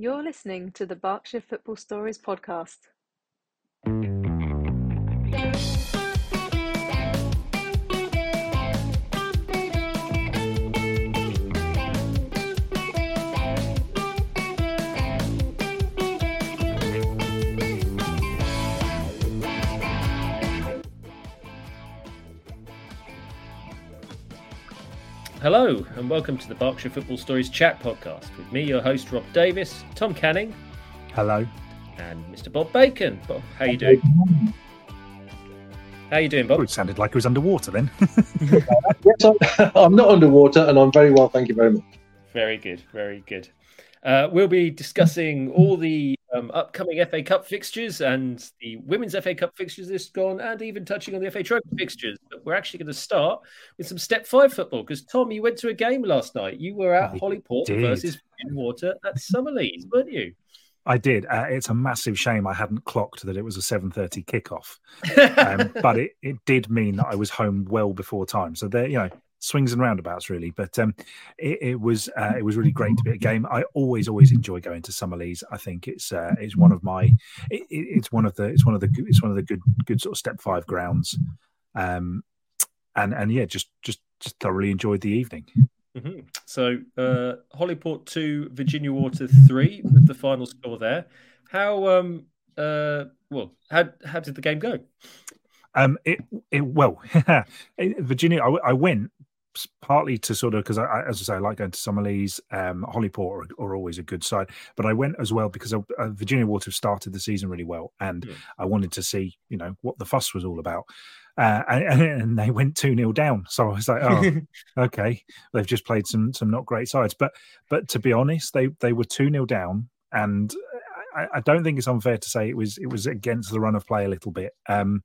You're listening to the Berkshire Football Stories podcast. Hello, and welcome to the Berkshire Football Stories Chat podcast with me, your host Rob Davies, Tom Canning, Hello. and Mr. Bob Bacon. Bob, how you doing? How you doing, Oh, Bob? it sounded like it was underwater then. Yes, I'm, I'm not underwater, and I'm very well, thank you very much. Very good, very good. Uh, we'll be discussing all the um, upcoming FA Cup fixtures and the Women's FA Cup fixtures this gone, and even touching on the FA Trophy fixtures. But we're actually going to start with some Step Five football because Tom, you went to a game last night. You were at I Holyport did. versus Water at Summerleaze, weren't you? I did. Uh, it's a massive shame I hadn't clocked that it was a 7:30 kickoff, um, but it, it did mean that I was home well before time. So there, you know, swings and roundabouts really. But um, it, it was uh, it was really great to be at a game. I always always enjoy going to Summerleaze. I think it's uh, it's one of my it, it- it's one of the it's one of the good- it's one of the good good sort of step five grounds. Um, and and yeah, just just just thoroughly enjoyed the evening. Mhm. So uh, Holyport two, Virginia Water three, with the final score there. How um uh well how how did the game go? Um, it, it well, Virginia. I, I went partly to sort of because I, I, as I say, I like going to Summerleaze. Um, Holyport are, are always a good side, but I went as well because uh, Virginia Water have started the season really well, and Yeah. I wanted to see, you know, what the fuss was all about. Uh, and, and they went two 0 down, so I was like, oh, okay, they've just played some some not great sides. But but to be honest, they they were two 0 down, and I, I don't think it's unfair to say it was it was against the run of play a little bit. Um,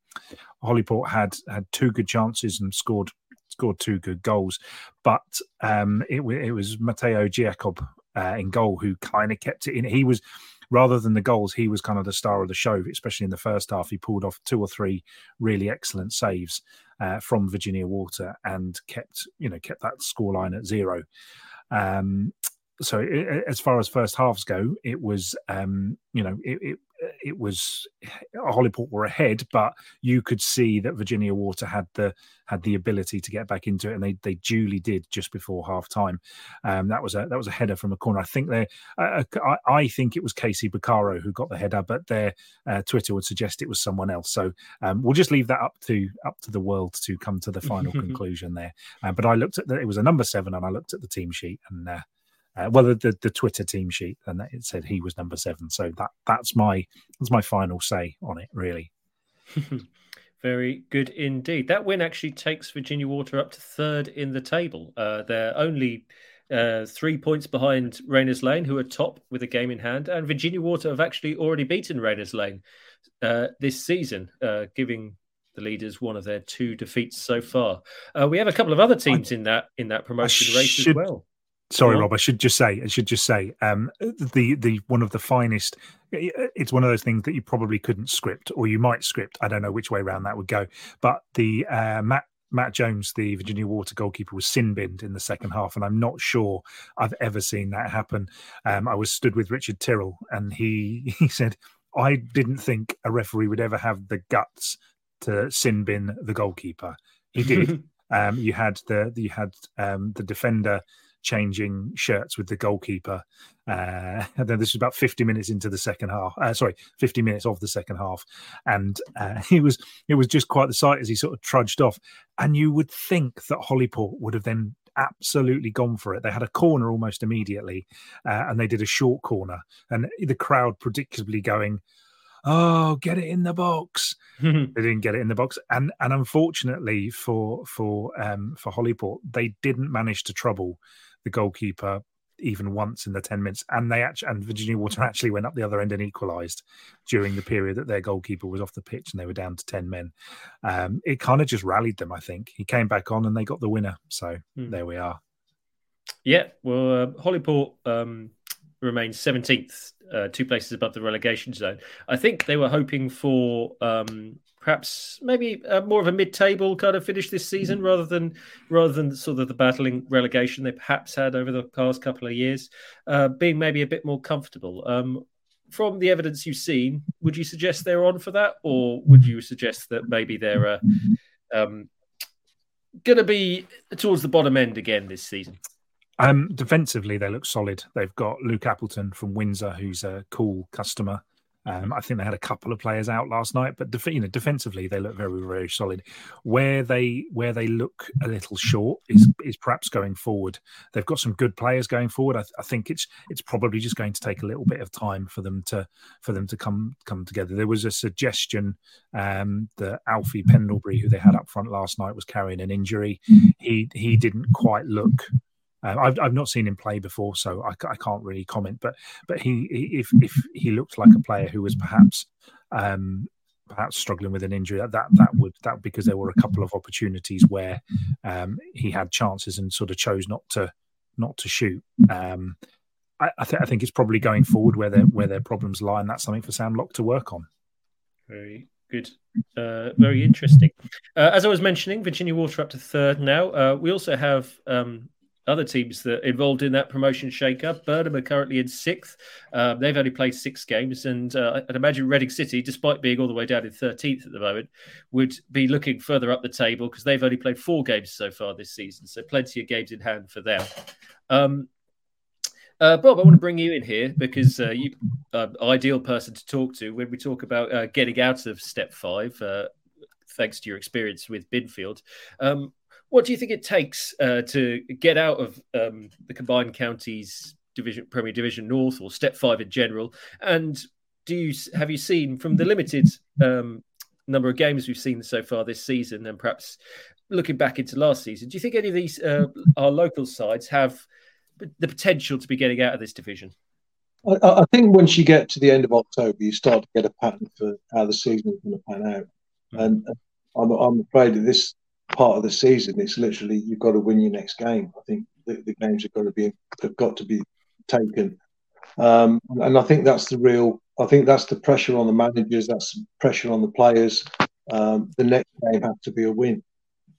Holyport had had two good chances and scored scored two good goals, but um, it it was Matteo Giacob uh, in goal who kind of kept it in. He was rather than the goals, he was kind of the star of the show, especially in the first half. He pulled off two or three really excellent saves uh, from Virginia Water and kept you know kept that scoreline at zero. Um, so i- i- as far as first halves go, it was um, you know it, it it was Holyport were ahead, but you could see that Virginia Water had the had the ability to get back into it, and they they duly did just before half time. Um, that was a that was a header from a corner. I think they uh, I, I think it was Casey Bacaro who got the header, but their uh, Twitter would suggest it was someone else. So um, we'll just leave that up to up to the world to come to the final conclusion there. Uh, but I looked at the, it was a number seven, and I looked at the team sheet and. Uh, well, the, the the Twitter team sheet, and it said he was number seven. So that that's my that's my final say on it. Really, Very good indeed. That win actually takes Virginia Water up to third in the table. Uh, they're only uh, three points behind Rayners Lane, who are top with a game in hand, and Virginia Water have actually already beaten Rayners Lane uh, this season, uh, giving the leaders one of their two defeats so far. Uh, we have a couple of other teams in that in that promotion race as well. Sorry, on. Rob. I should just say, I should just say, um, the the one of the finest. It's one of those things that you probably couldn't script, or you might script. I don't know which way around that would go, but the uh, Matt. Matt Jones, the Virginia Water goalkeeper, was sin binned in the second half, and I'm not sure I've ever seen that happen. Um, I was stood with Richard Tyrrell, and he he said, "I didn't think a referee would ever have the guts to sin bin the goalkeeper. He did. um, you had the you had um, the defender changing shirts with the goalkeeper. Uh, and then this was about 50 minutes into the second half. Uh, sorry, 50 minutes of the second half, and uh, it was it was just quite the sight as he sort of trudged off. And you would think that Holyport would have then absolutely gone for it. They had a corner almost immediately, uh, and they did a short corner, and the crowd predictably going. Oh, get it in the box! they didn't get it in the box and and unfortunately for for um for Holyport they didn't manage to trouble the goalkeeper even once in the 10 minutes and they actually and Virginia Water actually went up the other end and equalized during the period that their goalkeeper was off the pitch and they were down to 10 men. Um it kind of just rallied them I think. He came back on and they got the winner. So Hmm. there we are. Yeah, well, uh, Holyport um, remain 17th, uh, two places above the relegation zone. I think they were hoping for um, perhaps maybe uh, more of a mid-table kind of finish this season rather than rather than sort of the battling relegation they perhaps had over the past couple of years, uh, being maybe a bit more comfortable. Um, from the evidence you've seen, would you suggest they're on for that, or would you suggest that maybe they're uh, um, going to be towards the bottom end again this season? Um, defensively, they look solid. They've got Luke Appleton from Windsor, who's a cool customer. Um, I think they had a couple of players out last night, but def- you know, defensively they look very, very solid. Where they where they look a little short is is perhaps going forward. They've got some good players going forward. I, th- I, think it's it's probably just going to take a little bit of time for them to for them to come come together. There was a suggestion um, that Alfie Pendlebury, who they had up front last night, was carrying an injury. He he didn't quite look uh, I've, I've not seen him play before, so I, I can't really comment. But but he, he, if if he looked like a player who was perhaps um, perhaps struggling with an injury, that that would that because there were a couple of opportunities where um, he had chances and sort of chose not to not to shoot. Um, I, I, th- I think it's probably going forward where their where their problems lie, and that's something for Sam Lock to work on. Very good. Uh, very interesting. Uh, as I was mentioning, Virginia Water up to third now. Uh, we also have um, other teams that involved in that promotion shake-up. Burnham are currently in sixth. Um, they've only played six games, and uh, I'd imagine Reading City, despite being all the way down in 13th at the moment, would be looking further up the table because they've only played four games so far this season. So plenty of games in hand for them. Um, uh, Bob, I want to bring you in here because uh, you uh, ideal person to talk to when we talk about uh, getting out of step five. Uh, thanks to your experience with Binfield. Um, what do you think it takes uh, to get out of um, the combined counties division, Premier Division North, or Step Five in general? And do you have you seen from the limited um, number of games we've seen so far this season, and perhaps looking back into last season, do you think any of these uh, our local sides have the potential to be getting out of this division? I, I, think once you get to the end of October, you start to get a pattern for how the season is going to pan out. Mm-hmm. And I'm, I'm afraid that this part of the season. It's literally you've got to win your next game. I think the, the games have got to be have got to be taken, um, and I think that's the real. I think that's the pressure on the managers. That's pressure on the players. Um, the next game has to be a win,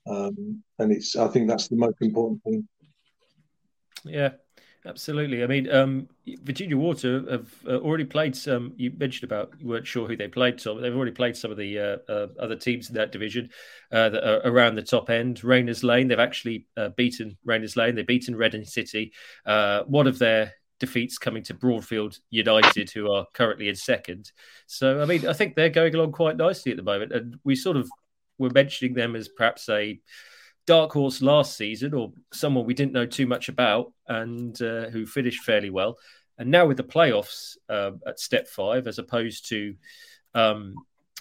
um, and it's. I think that's the most important thing. Yeah, Absolutely. I mean, um, Virginia Water have uh, already played some. You mentioned about you weren't sure who they played, so they've already played some of the uh, uh, other teams in that division uh, that are around the top end. Rayners Lane, they've actually uh, beaten Rayners Lane. They've beaten Reading City. Uh, one of their defeats coming to Broadfield United, who are currently in second. So, I mean, I think they're going along quite nicely at the moment, and we sort of were mentioning them as perhaps a dark horse last season, or someone we didn't know too much about, and uh, who finished fairly well. And now with the playoffs uh, at step five, as opposed to um,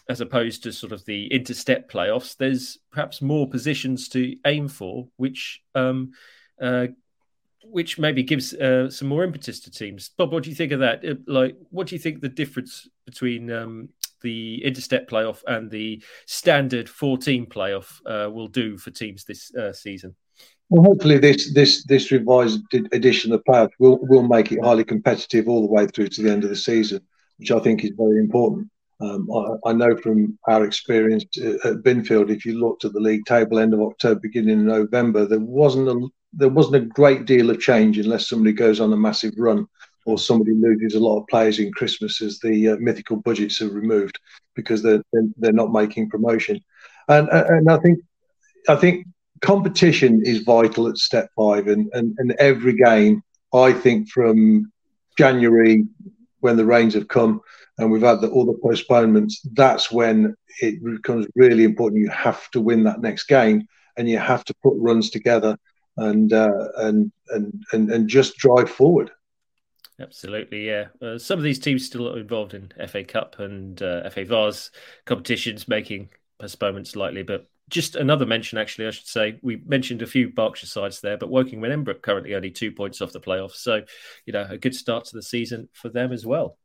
as opposed to sort of the interstep playoffs, there's perhaps more positions to aim for, which um, uh, which maybe gives uh, some more impetus to teams. Bob, what do you think of that? Uh, like, what do you think the difference between um, the interstep playoff and the standard 14 playoff uh, will do for teams this uh, season? Well, hopefully this this this revised edition of the playoff will will make it highly competitive all the way through to the end of the season, which I think is very important. Um, I, I, know from our experience at Binfield, if you looked at the league table end of October, beginning of November, there wasn't a there wasn't a great deal of change unless somebody goes on a massive run or somebody loses a lot of players in Christmas as the uh, mythical budgets are removed because they're, they're not making promotion. And and I think I think competition is vital at step five, and and, and every game I think from January when the rains have come and we've had the, all the postponements, that's when it becomes really important. You have to win that next game, and you have to put runs together and uh, and and and and just drive forward. Absolutely, yeah. Uh, some of these teams still involved in FA Cup and uh, FA Vase competitions, making postponements likely. But just another mention, actually, I should say. We mentioned a few Berkshire sides there, but Woking with Emmbrook currently only two points off the playoffs. So, you know, a good start to the season for them as well.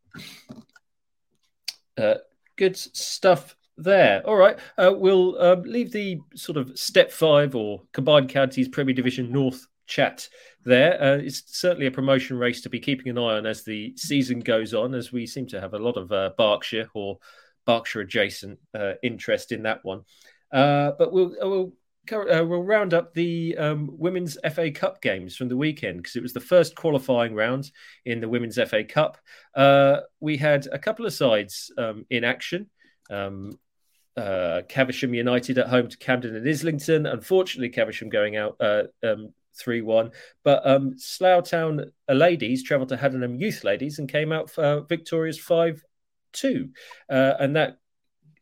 Uh, good stuff there. All right. Uh, we'll um, leave the sort of step five or combined counties Premier Division North chat there. Uh, it's certainly a promotion race to be keeping an eye on as the season goes on, as we seem to have a lot of uh, Berkshire or Berkshire adjacent uh, interest in that one. Uh, but we'll we'll uh, we'll round up the um, women's FA Cup games from the weekend because it was the first qualifying round in the women's FA Cup. Uh, we had a couple of sides um, in action. Um, uh, Caversham United at home to Camden and Islington. Unfortunately, Caversham going out uh, um, 3 1. But um, Slough Town ladies travelled to Haddenham Youth Ladies and came out for victorious 5 2. Uh, and that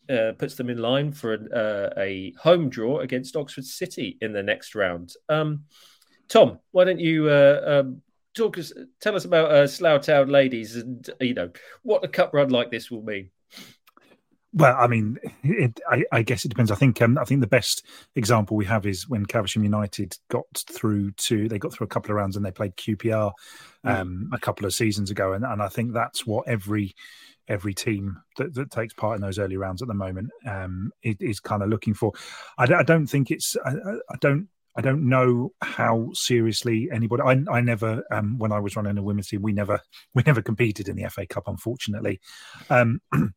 uh, puts them in line for an, uh, a home draw against Oxford City in the next round. Um, Tom, why don't you uh, um, talk us, tell us about uh, Slough Town ladies and you know what a cup run like this will mean? Well, I mean, it, I, I, guess it depends. I think um, I think the best example we have is when Caversham United got through to they got through a couple of rounds and they played QPR um, a couple of seasons ago, and, and I think that's what every every team that, that takes part in those early rounds at the moment um, is, is kind of looking for. I, I don't think it's. I, I, don't. I don't know how seriously anybody. I, I never, um, when I was running a women's team, we never, we never competed in the FA Cup, unfortunately. Um,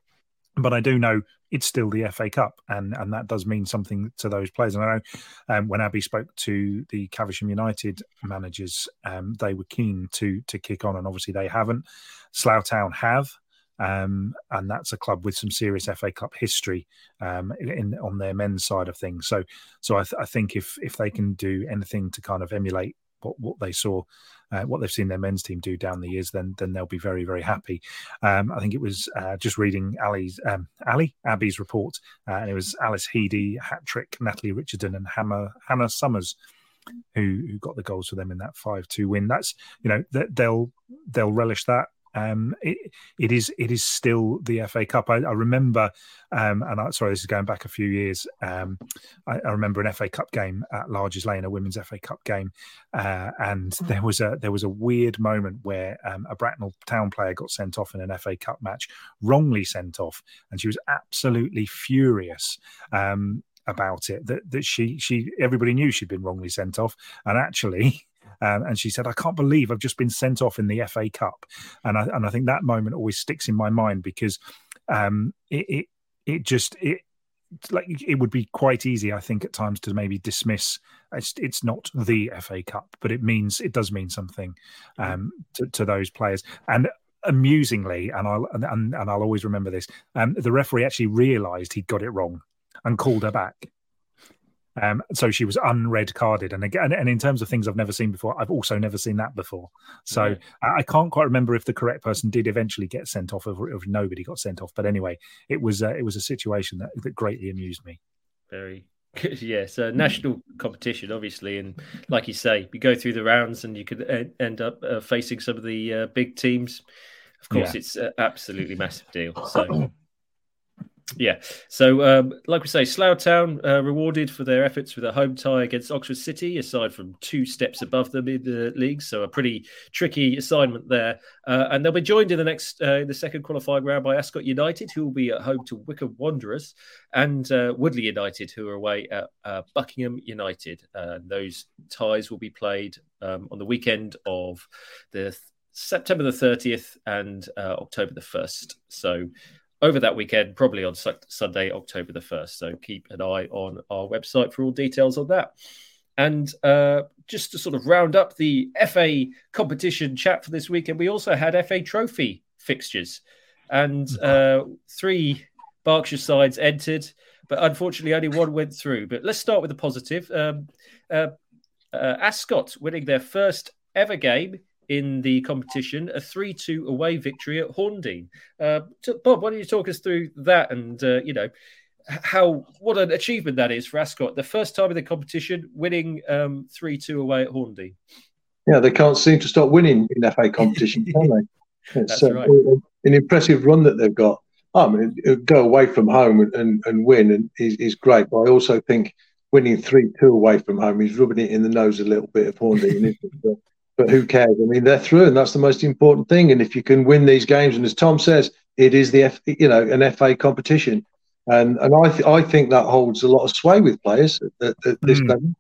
but I do know it's still the FA Cup, and and that does mean something to those players. And I know um, when Abby spoke to the Caversham United managers, um, they were keen to to kick on, and obviously they haven't. Slough Town have, um, and that's a club with some serious FA Cup history um, in, on their men's side of things. So, so I, th- I, think if if they can do anything to kind of emulate what, what they saw, uh, what they've seen their men's team do down the years, then then they'll be very very happy. Um, I think it was uh, just reading Ali's um, Ali Abby's report, uh, and it was Alice Heady, hat trick, Natalie Richardson, and Hannah Hannah Summers who, who got the goals for them in that five two win. That's you know they'll they'll relish that. Um, it, it is it is still the FA Cup. I, I remember, um, and I, sorry, this is going back a few years. Um, I, I, remember an FA Cup game at Larges Lane, a women's FA Cup game, uh, and hmm. there was a there was a weird moment where um, a Bracknell Town player got sent off in an FA Cup match, wrongly sent off, and she was absolutely furious um, about it that that she she everybody knew she'd been wrongly sent off and actually um, and she said, "I can't believe I've just been sent off in the FA Cup," and I and I think that moment always sticks in my mind because um, it, it it just it like it would be quite easy, I think, at times to maybe dismiss. It's, it's not the FA Cup, but it means it does mean something um, to, to, those players. And amusingly, and I'll and, and I'll always remember this. Um, the referee actually realised he'd got it wrong and called her back. Um, so she was unred carded, and again, and in terms of things I've never seen before, I've also never seen that before. So yeah. I, I, can't quite remember if the correct person did eventually get sent off, or if nobody got sent off. But anyway, it was uh, it was a situation that, that greatly amused me. Very good, yeah. So national competition, obviously, and like you say, you go through the rounds, and you could end up uh, facing some of the uh, big teams. Of course, yeah. it's an absolutely massive deal. So. Yeah. So, um, like we say, Slough Town uh, rewarded for their efforts with a home tie against Oxford City, aside from two steps above them in the league. So, a pretty tricky assignment there. Uh, and they'll be joined in the next, uh, the second qualifying round by Ascot United, who will be at home to Wycombe Wanderers, and uh, Woodley United, who are away at uh, Buckingham United. those ties will be played um, on the weekend of the September the 30th and uh, October the 1st. So over that weekend, probably on Sunday, October the 1st. So keep an eye on our website for all details on that. And uh, just to sort of round up the FA competition chat for this weekend, we also had FA Trophy fixtures. And uh, three Berkshire sides entered, but unfortunately only one went through. But let's start with the positive. Um, uh, uh Ascot winning their first ever game in the competition, a 3 2 away victory at Horndean. Uh, Bob, why don't you talk us through that and, uh, you know, how what an achievement that is for Ascot. The first time in the competition, winning um, 3 2 away at Horndean. Yeah, they can't seem to stop winning in FA competition, can they? It's That's uh, right. an impressive run that they've got. I mean, go away from home and, and, and win and is, is great. But I also think winning 3 2 away from home is rubbing it in the nose a little bit of Horndean but who cares? I mean, they're through, and that's the most important thing. And if you can win these games, and as Tom says, it is the F, you know an FA competition, and and I th- I think that holds a lot of sway with players at, at this mm. level.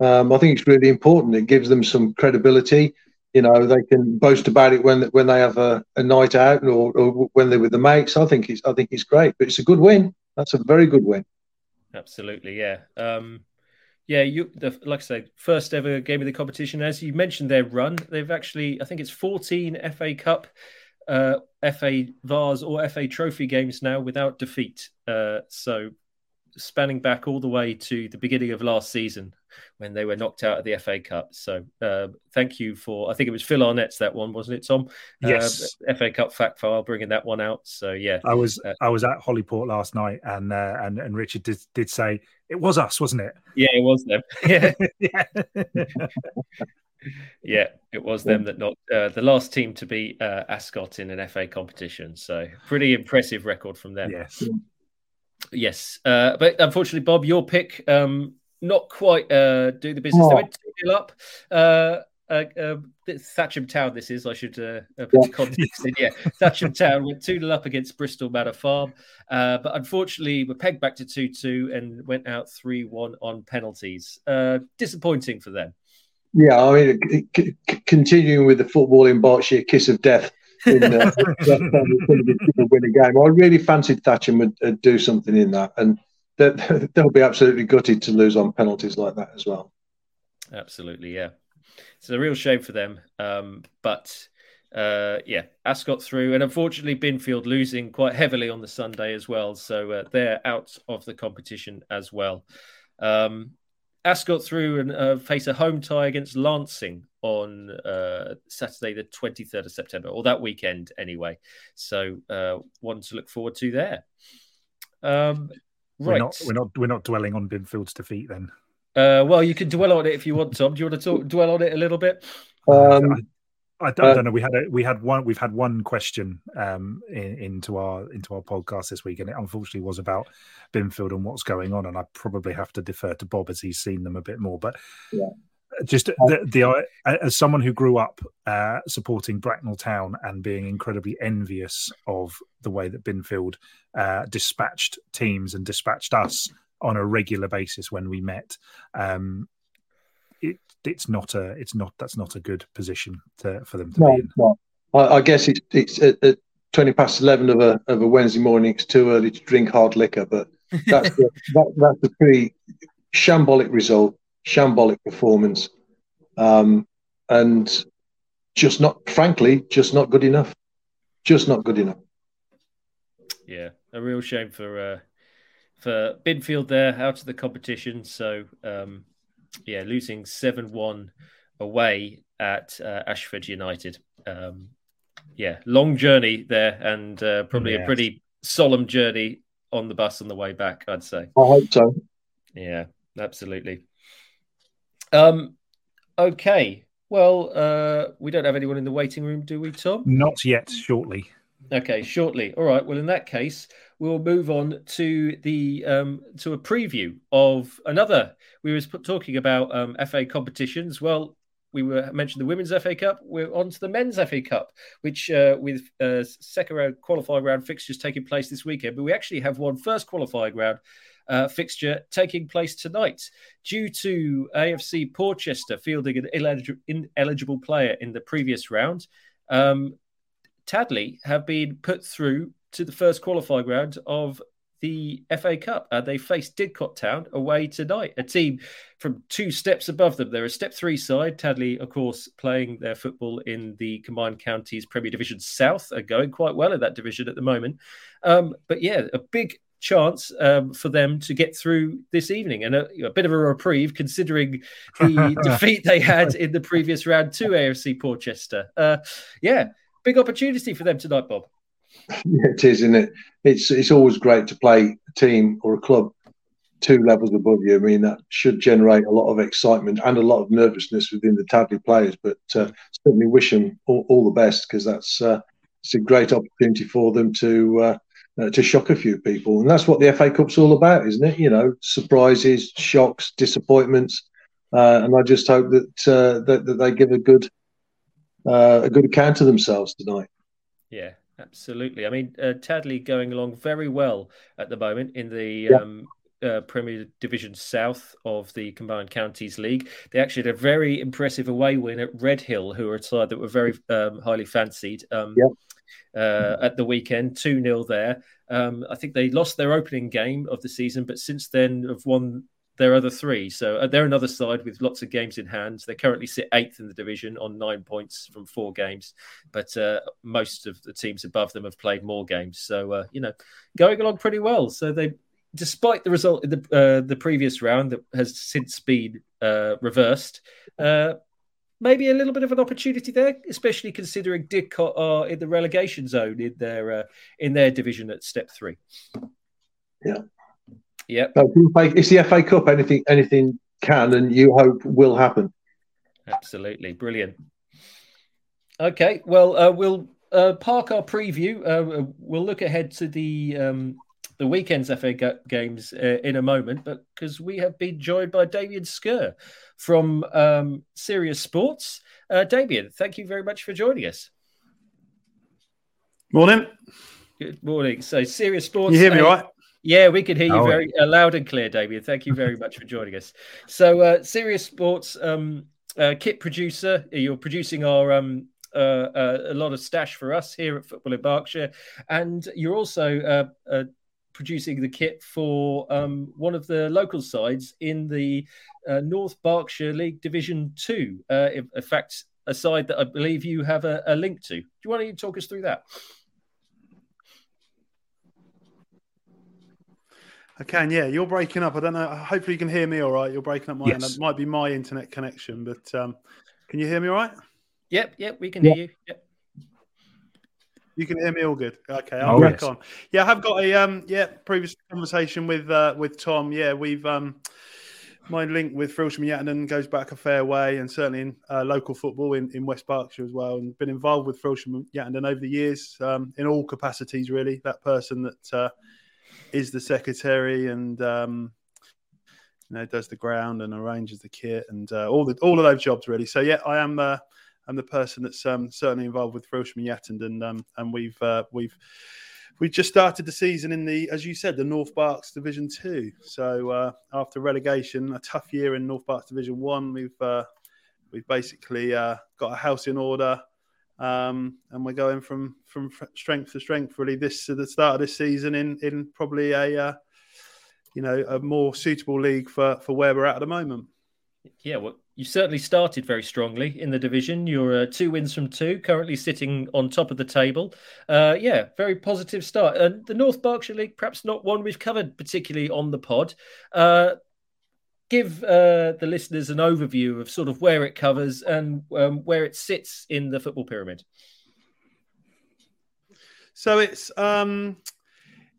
Um, I think it's really important. It gives them some credibility. You know, they can boast about it when when they have a, a night out or, or, when they're with the mates. I think it's I think it's great, but it's a good win. That's a very good win. Absolutely, yeah. Um, yeah, you the, like I say, first ever game of the competition. As you mentioned, their run, they've actually, I think it's 14 FA Cup, uh, FA Vase, or FA Trophy games now without defeat. Uh, so spanning back all the way to the beginning of last season when they were knocked out of the FA Cup. So uh, thank you for, I think it was Phil Arnett's that one, wasn't it, Tom? Uh, yes. FA Cup fact file bringing that one out. So yeah, I was uh, I was at Holyport last night, and uh, and and Richard did did say it was us, wasn't it? Yeah, it was them. Yeah. yeah. yeah, it was them that knocked uh, the last team to beat Ascot in an FA competition. So pretty impressive record from them. Yes. Yes, uh, but unfortunately, Bob, your pick um, not quite uh, do the business. Oh. They went two up. Uh, uh, Thatcham Town, this is. I should uh, put yeah. context in. Yeah, Thatcham Town went 2 0 up against Bristol Manor Farm. Uh, but unfortunately, were pegged back to 2 2 and went out 3 1 on penalties. Uh, disappointing for them. Yeah, I mean, c- continuing with the football in Berkshire kiss of death in uh, win a game. I really fancied Thatcham would uh, do something in that, and they'll be absolutely gutted to lose on penalties like that as well. Absolutely, yeah. It's a real shame for them, um, but uh, yeah, Ascot through, and unfortunately, Binfield losing quite heavily on the Sunday as well, so uh, they're out of the competition as well. Um, Ascot through and uh, face a home tie against Lancing on uh, Saturday, the 23rd of September, or that weekend anyway. So, uh, one to look forward to there. Um, right. We're not, we're not, we're not dwelling on Binfield's defeat then. Uh, well, you can dwell on it if you want, Tom. Do you want to talk, dwell on it a little bit? Um, I, don't, uh, I, don't, know. We had a, we had one we've had one question um, in, into our into our podcast this week, and it unfortunately was about Binfield and what's going on. And I probably have to defer to Bob as he's seen them a bit more. But yeah. just the, the as someone who grew up uh, supporting Bracknell Town and being incredibly envious of the way that Binfield uh, dispatched teams and dispatched us on a regular basis when we met. Um, it, it's not a it's not that's not a good position to, for them to no, be in. No. I, I, guess it's it's at, at, twenty past eleven of a of a Wednesday morning. It's too early to drink hard liquor, but that's the, that, that's a pretty shambolic result, shambolic performance, um, and just not, frankly, just not good enough. Just not good enough. Yeah, a real shame for uh, for Binfield there out of the competition. So um, yeah, losing seven one away at uh, Ashford United. Um, yeah, long journey there, and uh, probably a pretty solemn journey on the bus on the way back. I'd say. I hope so. Yeah, absolutely. Um, okay. Well, uh, we don't have anyone in the waiting room, do we, Tom? Not yet. Shortly. Okay, shortly. All right. Well, in that case, we'll move on to the um, to a preview of another. We were talking about um, FA competitions. Well, we were mentioned the women's FA Cup. We're on to the men's FA Cup, which uh, with uh, second round qualifying round fixtures taking place this weekend. But we actually have one first qualifying round uh, fixture taking place tonight due to AFC Portchester fielding an ineligible, ineligible player in the previous round. Um, Tadley have been put through to the first qualifying round of the FA Cup. Uh, they face Didcot Town away tonight, a team from two steps above them. They're a step three side. Tadley, of course, playing their football in the Combined Counties Premier Division South, are going quite well in that division at the moment. Um, but yeah, a big chance um, for them to get through this evening and a, a bit of a reprieve considering the defeat they had in the previous round to AFC Portchester. Uh, yeah, big opportunity for them tonight, Bob. Yeah, it is, isn't it? It's it's always great to play a team or a club two levels above you. I mean, that should generate a lot of excitement and a lot of nervousness within the Tadley players. But uh, certainly wish them all, all the best because that's uh, it's a great opportunity for them to uh, uh, to shock a few people, and that's what the FA Cup's all about, isn't it? You know, surprises, shocks, disappointments, uh, and I just hope that, uh, that that they give a good a good account of themselves tonight. Yeah, Absolutely. I mean, uh, Tadley going along very well at the moment in the yeah. um, uh, Premier Division South of the Combined Counties League. They actually had a very impressive away win at Redhill, who are a side that were very um, highly fancied um, uh, at the weekend, 2 0 there. Um, I think they lost their opening game of the season, but since then have won their other three. So uh, they're another side with lots of games in hand. They currently sit eighth in the division on nine points from four games, but uh, most of the teams above them have played more games. So uh, you know, going along pretty well. So they, despite the result in the uh, the previous round that has since been uh, reversed. Uh, maybe a little bit of an opportunity there, especially considering Didcot are in the relegation zone in their in their division at step three. Yeah, Yep. it's the FA Cup. Anything, anything can, and you hope will happen. Absolutely brilliant. Okay, well, uh, we'll uh, park our preview. Uh, we'll look ahead to the um, the weekend's FA games uh, in a moment, but because we have been joined by Damian Scurr from um, Serious Sports. Uh, Damian, thank you very much for joining us. Morning. Good morning. So, Serious Sports. You hear me, right? Yeah, we can hear you oh, very uh, loud and clear, Damian. Thank you very much for joining us. So, uh, Serious Sports um, uh, kit producer, you're producing our um, uh, uh, a lot of stash for us here at Football in Berkshire, and you're also uh, producing the kit for um, one of the local sides in the North Berkshire League Division Two. in fact, a side that I believe you have a, a link to. Do you want to talk us through that? I can, yeah. You're breaking up. I don't know. Hopefully, you can hear me all right. You're breaking up my yes. It might be my internet connection, but um, can you hear me all right? Yep, yep. We can yep. hear you. Yep. You can hear me all good. Okay, I'll oh, yes. on. Yeah, I have got a um, yeah previous conversation with uh, with Tom. Yeah, we've um, my link with Frilsham Yattendon goes back a fair way, and certainly in uh, local football in, in West Berkshire as well. And been involved with Frilsham Yattendon over the years um, in all capacities. Really, that person that. Uh, is the secretary and um, you know does the ground and arranges the kit and uh, all the all of those jobs really. So yeah, I am uh, I'm the person that's um, certainly involved with Frilsham and and um, and we've uh, we've we just started the season in the, as you said, the North Berks Division Two. So uh, after relegation, a tough year in North Berks Division One, we've uh, we've basically uh, got a house in order, um, and we're going from from strength to strength. Really, this to the start of this season in in probably a uh, you know a more suitable league for for where we're at at the moment. Yeah, well, you certainly started very strongly in the division. You're uh, two wins from two, currently sitting on top of the table. Uh, yeah, very positive start. And the North Berkshire League, perhaps not one we've covered particularly on the pod. Give uh, the listeners an overview of sort of where it covers and um, where it sits in the football pyramid. So it's um,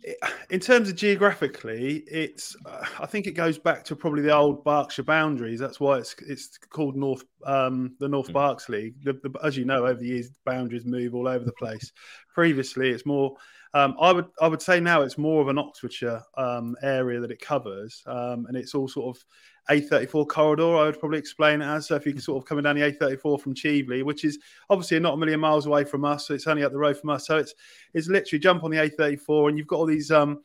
in terms of geographically, it's uh, I think it goes back to probably the old Berkshire boundaries. That's why it's it's called North um, the North mm. Berks League. The, the, as you know, over the years, boundaries move all over the place. Previously, it's more um, I would I would say now it's more of an Oxfordshire um, area that it covers, um, and it's all sort of A34 corridor. I would probably explain it as so. If you're sort of coming down the A34 from Chieveley, which is obviously not a million miles away from us, so it's only up the road from us. So it's it's literally jump on the A34, and you've got all these um,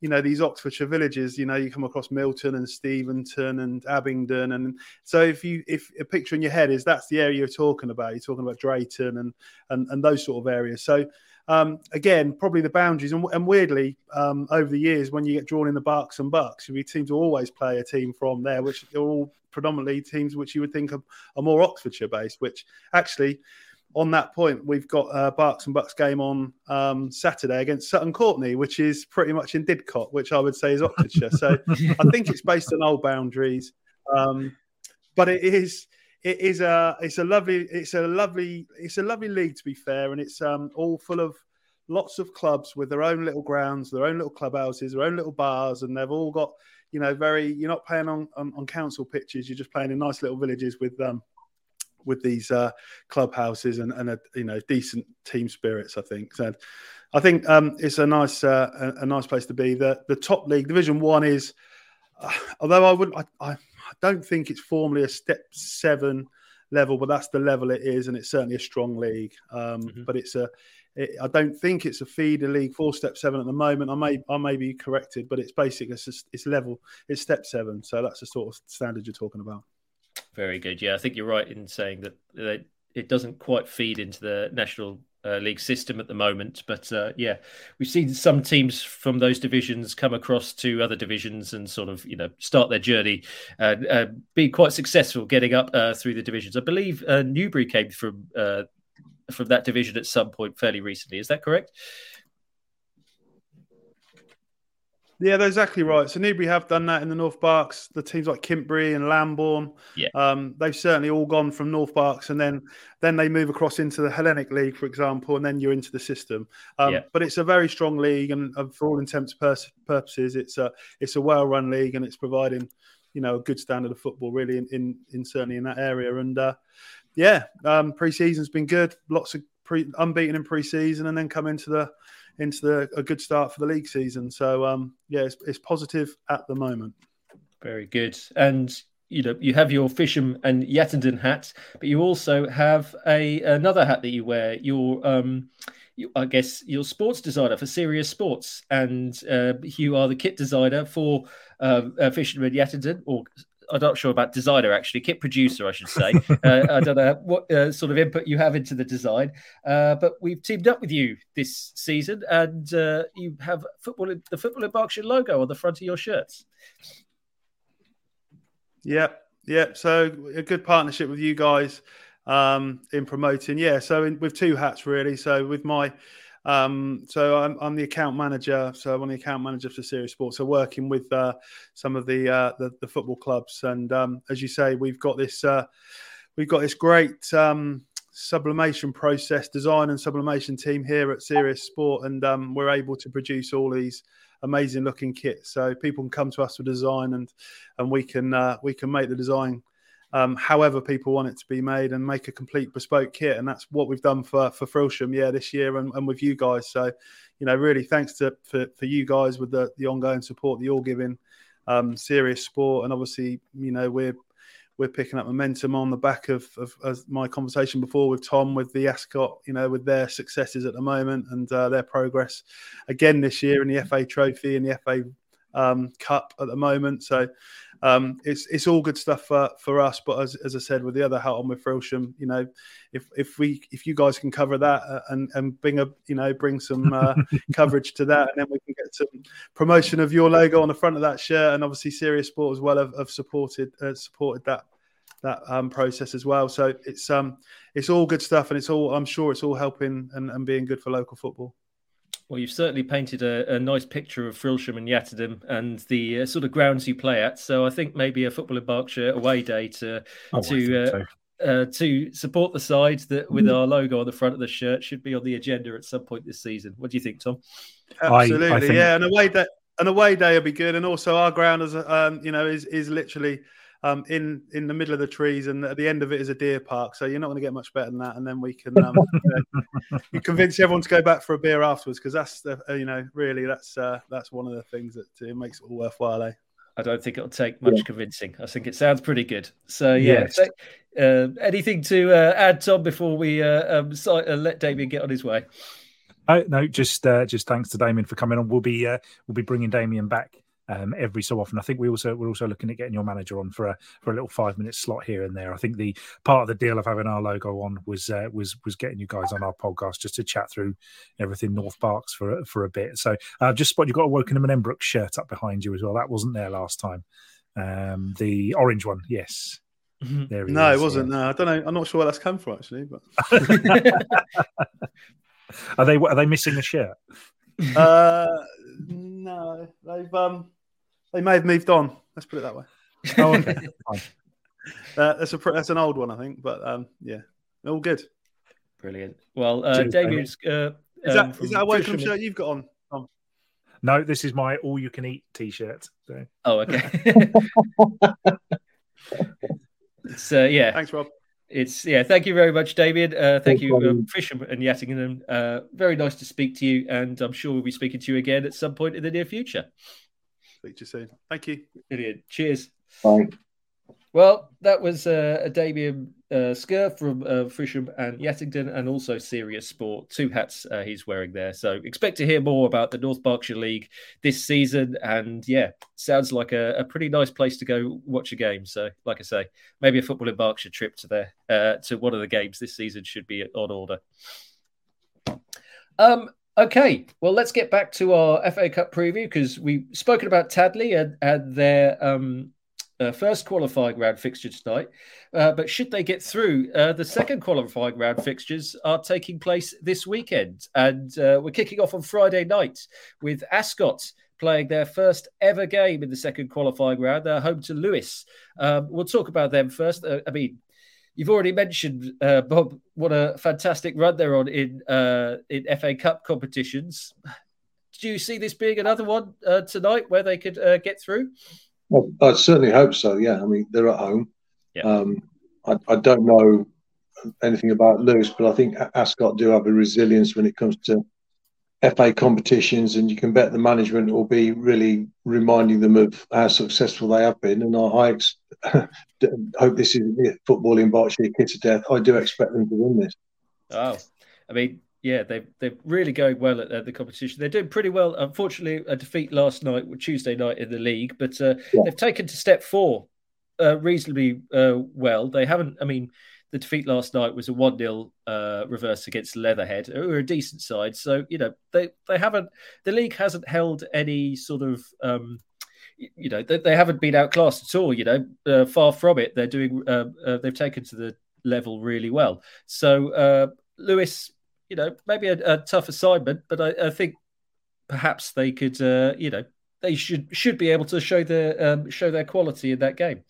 you know these Oxfordshire villages. You know, you come across Milton and Steventon and Abingdon, and so if you if a picture in your head is that's the area you're talking about, you're talking about Drayton and and and those sort of areas. So um, again, probably the boundaries. And, and weirdly, um, over the years, when you get drawn in the Berks and Bucks, we seem to always play a team from there, which are all predominantly teams which you would think are, are more Oxfordshire based, which actually on that point, we've got a Berks and Bucks game on um, Saturday against Sutton Courtenay, which is pretty much in Didcot, which I would say is Oxfordshire. so I think it's based on old boundaries, um, but it is it is a it's a lovely it's a lovely it's a lovely league to be fair, and it's um, all full of lots of clubs with their own little grounds, their own little clubhouses, their own little bars, and they've all got you know very you're not playing on on, on council pitches, you're just playing in nice little villages with um with these uh, clubhouses and, and a you know decent team spirits. I think so. I think um, it's a nice uh, a, a, nice place to be. The the top league, Division One, is uh, although I would I, I I don't think it's formally a step seven level, but that's the level it is, and it's certainly a strong league. Um, mm-hmm. But it's a it, I don't think it's a feeder league for step seven at the moment. I may I may be corrected, but it's basically it's, just, it's level. It's step seven, so that's the sort of standard you're talking about. Very good. Yeah, I think you're right in saying that it doesn't quite feed into the national uh, league system at the moment. But uh, yeah, we've seen some teams from those divisions come across to other divisions and sort of you know start their journey and uh, be quite successful getting up uh, through the divisions. I believe uh, Newbury came from uh, from that division at some point fairly recently. Is that correct? Yeah, they're exactly right. So Newbury have done that in the North Berks. The teams like Kintbury and Lambourn, yeah, um, they've certainly all gone from North Berks, and then then they move across into the Hellenic League, for example, and then you're into the system. Um, yeah. But it's a very strong league, and for all intents and purposes, it's a it's a well run league, and it's providing you know a good standard of football, really, in in, in certainly in that area. And uh, yeah, um, pre-season's been good. Lots of pre unbeaten in pre-season, and then come into the into the, a good start for the league season. So um, yeah, it's, it's positive at the moment. Very good. And you know you have your Frilsham and Yattendon hat, but you also have a another hat that you wear. Your um, you, I guess your sports designer for Serious Sports, and uh, you are the kit designer for uh, uh, Frilsham and Yattendon, or I'm not sure about designer actually, kit producer, I should say. uh, I don't know what uh, sort of input you have into the design, uh, but we've teamed up with you this season, and uh, you have football in, the football in Berkshire logo on the front of your shirts. Yep, yep. So a good partnership with you guys um, in promoting. Yeah, so in, with two hats really. So with my um, so I'm, I'm, the account manager. So I'm the account manager for Serious Sports. So working with uh, some of the, uh, the, the football clubs, and um, as you say, we've got this uh, we've got this great um, sublimation process design and sublimation team here at Serious Sport, and um, we're able to produce all these amazing looking kits. So people can come to us for design, and and we can uh, we can make the design um, however people want it to be made and make a complete bespoke kit. And that's what we've done for for Frilsham, yeah, this year and, and with you guys. So, you know, really thanks to for, for you guys with the the ongoing support that you're giving um, serious sport. And obviously, you know, we're we're picking up momentum on the back of, of, of, my conversation before with Tom with the Ascot, you know, with their successes at the moment and uh, their progress again this year in the FA Trophy and the FA um, Cup at the moment. So um, it's it's all good stuff for, for us. But as, as I said, with the other hat on with Frilsham, you know, if if we if you guys can cover that uh, and and bring a you know bring some uh, coverage to that, and then we can get some promotion of your logo on the front of that shirt, and obviously Serious Sport as well have, have supported uh, supported that that um, process as well. So it's um it's all good stuff, and it's all I'm sure it's all helping and, and being good for local football. Well, you've certainly painted a, a nice picture of Frilsham and Yattendon and the uh, sort of grounds you play at. So I think maybe a football in Berkshire away day to oh, to uh, so. uh, to support the side that with mm. our logo on the front of the shirt should be on the agenda at some point this season. What do you think, Tom? Absolutely, I, I think... yeah. And away day, an away day will be good, and also our ground is um, you know is is literally um, in in the middle of the trees, and at the end of it is a deer park. So you're not going to get much better than that. And then we can um, you, you, convince everyone to go back for a beer afterwards because that's the uh, you know really that's uh, that's one of the things that uh, makes it all worthwhile. Eh? I don't think it'll take much yeah. convincing. I think it sounds pretty good. So yeah, yes. uh, anything to uh, add, Tom, before we uh, um, so, uh, let Damian get on his way? Oh, no, just uh, just thanks to Damian for coming on. We'll be uh, we'll be bringing Damian back um, every so often. I think we also we're also looking at getting your manager on for a for a little five minute slot here and there. I think the part of the deal of having our logo on was uh, was was getting you guys on our podcast just to chat through everything North Berks for for a bit. So uh, just spot you've got a Wokingham and Emmbrook shirt up behind you as well. That wasn't there last time. Um, the orange one, yes. Mm-hmm. There no, is, it wasn't. Yeah. No, I don't know. I'm not sure where that's come from actually. But are they are they missing a shirt? Uh, no, they've um, they may have moved on. Let's put it that way. Oh, okay. uh, that's a that's an old one, I think, but um, yeah, all good. Brilliant. Well, uh, Damian's. Uh, is that, um, is that a welcome shirt you've got on? Tom? No, this is my all you can eat T-shirt. So. Oh, okay. so yeah. Thanks, Rob. It's yeah. Thank you very much, David. Uh, thank you, um, Frilsham and Yattendon. Uh, very nice to speak to you, and I'm sure we'll be speaking to you again at some point in the near future. Speak to you soon. Thank you. Brilliant. Cheers. Bye. Well, that was uh, a Damian uh, Scurr from uh, Frilsham and Yattendon, and also Serious Sport. Two hats uh, he's wearing there. So expect to hear more about the North Berkshire League this season. And yeah, sounds like a, a, pretty nice place to go watch a game. So, like I say, maybe a football in Berkshire trip to there uh, to one of the games this season should be on order. Um, Okay, well, let's get back to our FA Cup preview because we've spoken about Tadley and, and their um, uh, first qualifying round fixture tonight. Uh, but should they get through, uh, the second qualifying round fixtures are taking place this weekend. And uh, we're kicking off on Friday night with Ascot playing their first ever game in the second qualifying round. They're home to Lewes. Um, we'll talk about them first. Uh, I mean, you've already mentioned uh, Bob. What a fantastic run they're on in uh, in FA Cup competitions. Do you see this being another one uh, tonight where they could uh, get through? Well, I certainly hope so. Yeah, I mean they're at home. Yeah. Um, I, I, don't know anything about Lewes, but I think Ascot do have a resilience when it comes to FA competitions, and you can bet the management will be really reminding them of how successful they have been. And I, I hope this is football in Berkshire kit to death. I do expect them to win this. Oh, I mean, yeah, they they're really going well at, at, the competition. They're doing pretty well. Unfortunately, a defeat last night, Tuesday night in the league, but uh, yeah. they've taken to step four uh, reasonably uh, well. They haven't. I mean, the defeat last night was a one 0 uh, reverse against Leatherhead, who are a decent side. So you know they they haven't. The league hasn't held any sort of. Um, you know they, they, haven't been outclassed at all. You know, uh, far from it. They're doing. Uh, they've taken to the level really well. So Lewes, you know, maybe a, a tough assignment, but I, I, think perhaps they could, uh, you know, they should should be able to show their um, show their quality in that game.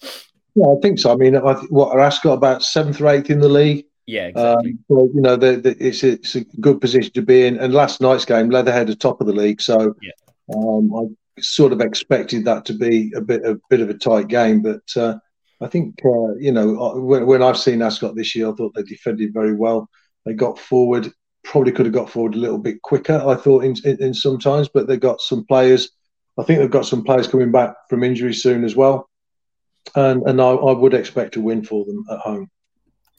Yeah, I think so. I mean, I th- what are Ascot about seventh or eighth in the league? Yeah, exactly. Um, so, you know, the, the, it's, a, it's a good position to be in. And last night's game, Leatherhead are top of the league, so yeah. um, I sort of expected that to be a bit a bit of a tight game. But uh, I think uh, you know when, when I've seen Ascot this year, I thought they defended very well. They got forward probably could have got forward a little bit quicker. I thought in, in, in some times, but they've got some players. I think they've got some players coming back from injury soon as well, and and I, I would expect to win for them at home.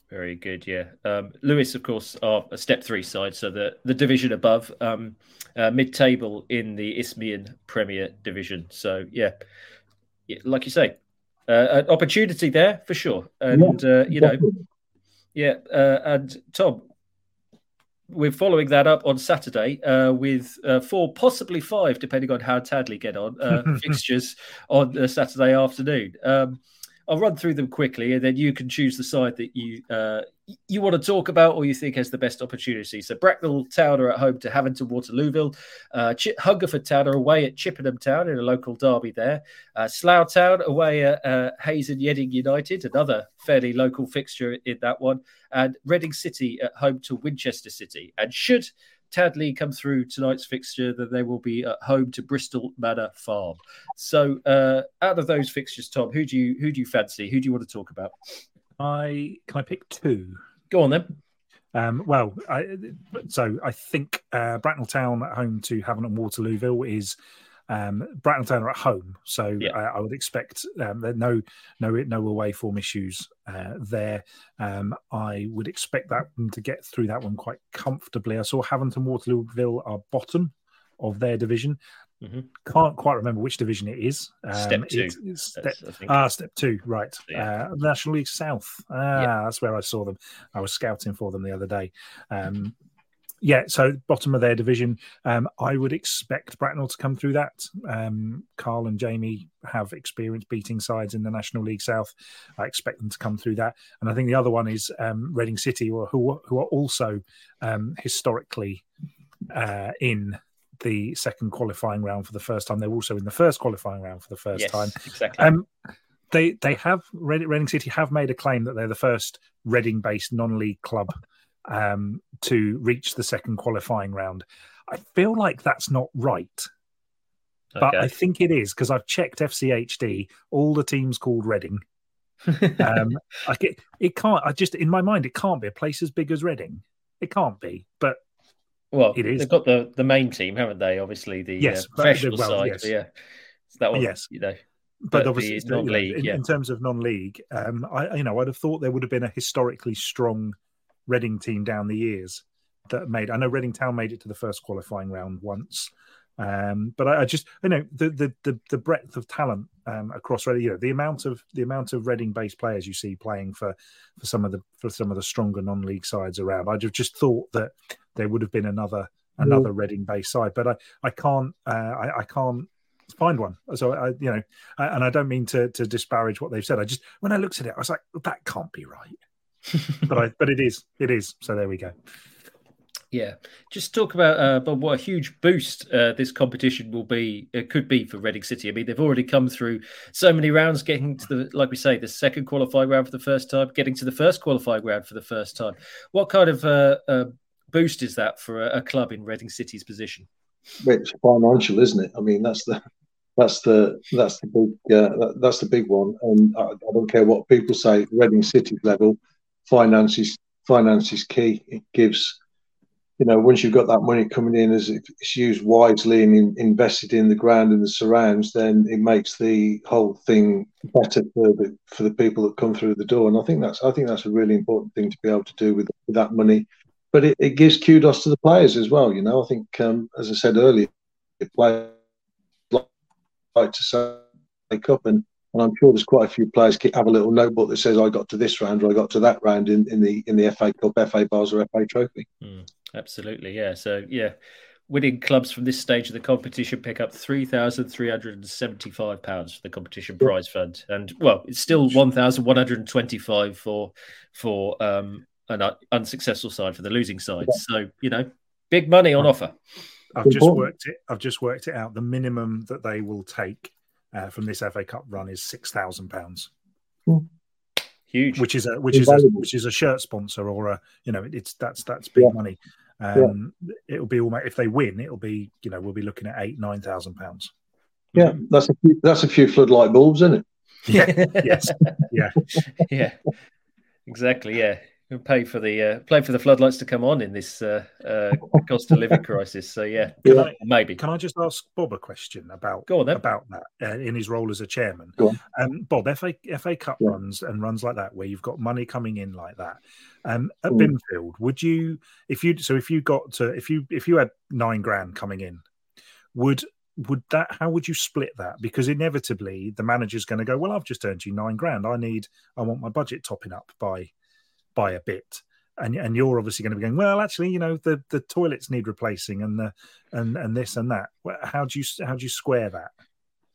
Very good, yeah. Um, Lewes, of course, are a step three side, so the, the division above, um, uh, mid table in the Isthmian Premier Division. So, yeah, yeah like you say, uh, an opportunity there for sure. And, yeah, uh, you know, yeah. Uh, and Tom, we're following that up on Saturday uh, with uh, four, possibly five, depending on how Tadley get on uh, fixtures on the Saturday afternoon. Um, I'll run through them quickly, and then you can choose the side that you uh, you want to talk about or you think has the best opportunity. So Bracknell Town are at home to Havant Waterlooville. Uh, Ch- Hungerford Town are away at Chippenham Town in a local derby there. Uh, Slough Town away at uh, Hayes and Yeading United, another fairly local fixture in that one. And Reading City at home to Winchester City. And should Tadley come through tonight's fixture, then they will be at home to Bristol Manor Farm. So, uh, out of those fixtures, Tom, who do you who do you fancy? Who do you want to talk about? I can I pick two. Go on then. Um, well, I, so I think uh, Bracknell Town at home to Havant and Waterlooville is um, Bracknell Town are at home, so yeah. I, I, would expect um, there no no no away form issues uh, there. Um, I would expect that one to get through that one quite comfortably. I saw Havant and Waterlooville are bottom of their division. Mm-hmm. Can't quite remember which division it is. Um, step two. It, step, ah, step two. Right. Yeah. Uh, National League South. Ah, yeah. that's where I saw them. I was scouting for them the other day. Um, yeah, so bottom of their division. Um, I would expect Bracknell to come through that. Um, Carl and Jamie have experience beating sides in the National League South. I expect them to come through that. And I think the other one is um, Reading City, who, who are also um, historically uh, in the second qualifying round for the first time. They're also in the first qualifying round for the first yes, time. Exactly. Um, they they have Reading City have made a claim that they're the first Reading based non league club um, to reach the second qualifying round. I feel like that's not right. But I think it is because I've checked FCHD, all the teams called Reading. um, I get, it can't. I just in my mind, it can't be a place as big as Reading. It can't be, but well, it is. They've got the the main team, haven't they? Obviously, the uh, yes, uh, professional well, side. Yes. yeah, so that one. Yes, you know, but, but obviously non-league, in, yeah. in, terms of non-league, um, I you know I'd have thought there would have been a historically strong Reading team down the years that made. I know Reading Town made it to the first qualifying round once, um, but I, I, just you know the the the, the breadth of talent um, across Reading, you know the amount of the amount of Reading-based players you see playing for for some of the for some of the stronger non-league sides around. I'd have just thought that there would have been another another Reading-based side, but I I can't uh, I, I can't find one. So I, you know, and I don't mean to to disparage what they've said. I just when I looked at it, I was like, that can't be right. but I but it is it is. So there we go. Yeah, just talk about uh, but what a huge boost uh, this competition will be. It could be for Reading City. I mean, they've already come through so many rounds, getting to the like we say, the second qualifying round for the first time, getting to the first qualifying round for the first time. What kind of uh, uh boost is that for a, a club in Reading City's position? It's financial, isn't it? I mean, that's the that's the that's the big uh, that, that's the big one. And I, I, don't care what people say. Reading City level, finance is finance is key. It gives, you know, once you've got that money coming in, as it's used wisely and in, invested in the ground and the surrounds, then it makes the whole thing better for the for the people that come through the door. And I think that's I think that's a really important thing to be able to do with, with that money. But it, it gives kudos to the players as well. You know, I think um, as I said earlier, players like to say cup and and I'm sure there's quite a few players have a little notebook that says I got to this round or I got to that round in, in the in the FA Cup, FA Vase or FA Trophy. Mm, absolutely, yeah. So yeah, winning clubs from this stage of the competition pick up three thousand three hundred and seventy-five pounds for the competition prize fund, and well, it's still one thousand one hundred and twenty-five for for um, an unsuccessful side for the losing side. So you know, big money on offer. I've just worked it. I've just worked it out. The minimum that they will take uh, from this FA Cup run is six thousand pounds. Huge, which is a which is a, which is a shirt sponsor or a you know it's that's that's big yeah. money. Um, yeah. It'll be almost if they win, it'll be you know we'll be looking at eight nine thousand pounds. Yeah, that's a few, that's a few floodlight bulbs, isn't it? Yeah. yes. Yeah. yeah. Exactly. Yeah pay for the uh, pay for the floodlights to come on in this uh, uh, cost of living crisis. So yeah, can I, maybe. Can I just ask Bob a question about Go on, about that uh, in his role as a chairman? Um, Bob, FA FA Cup yeah. runs and runs like that, where you've got money coming in like that. Um, at mm. Binfield, would you if you so if you got to if you if you had nine grand coming in, would would that how would you split that because inevitably the manager's going to go well i've just earned you nine grand i need i want my budget topping up by by a bit. And and you're obviously going to be going well actually you know the the toilets need replacing and the and and this and that. How do you how do you square that?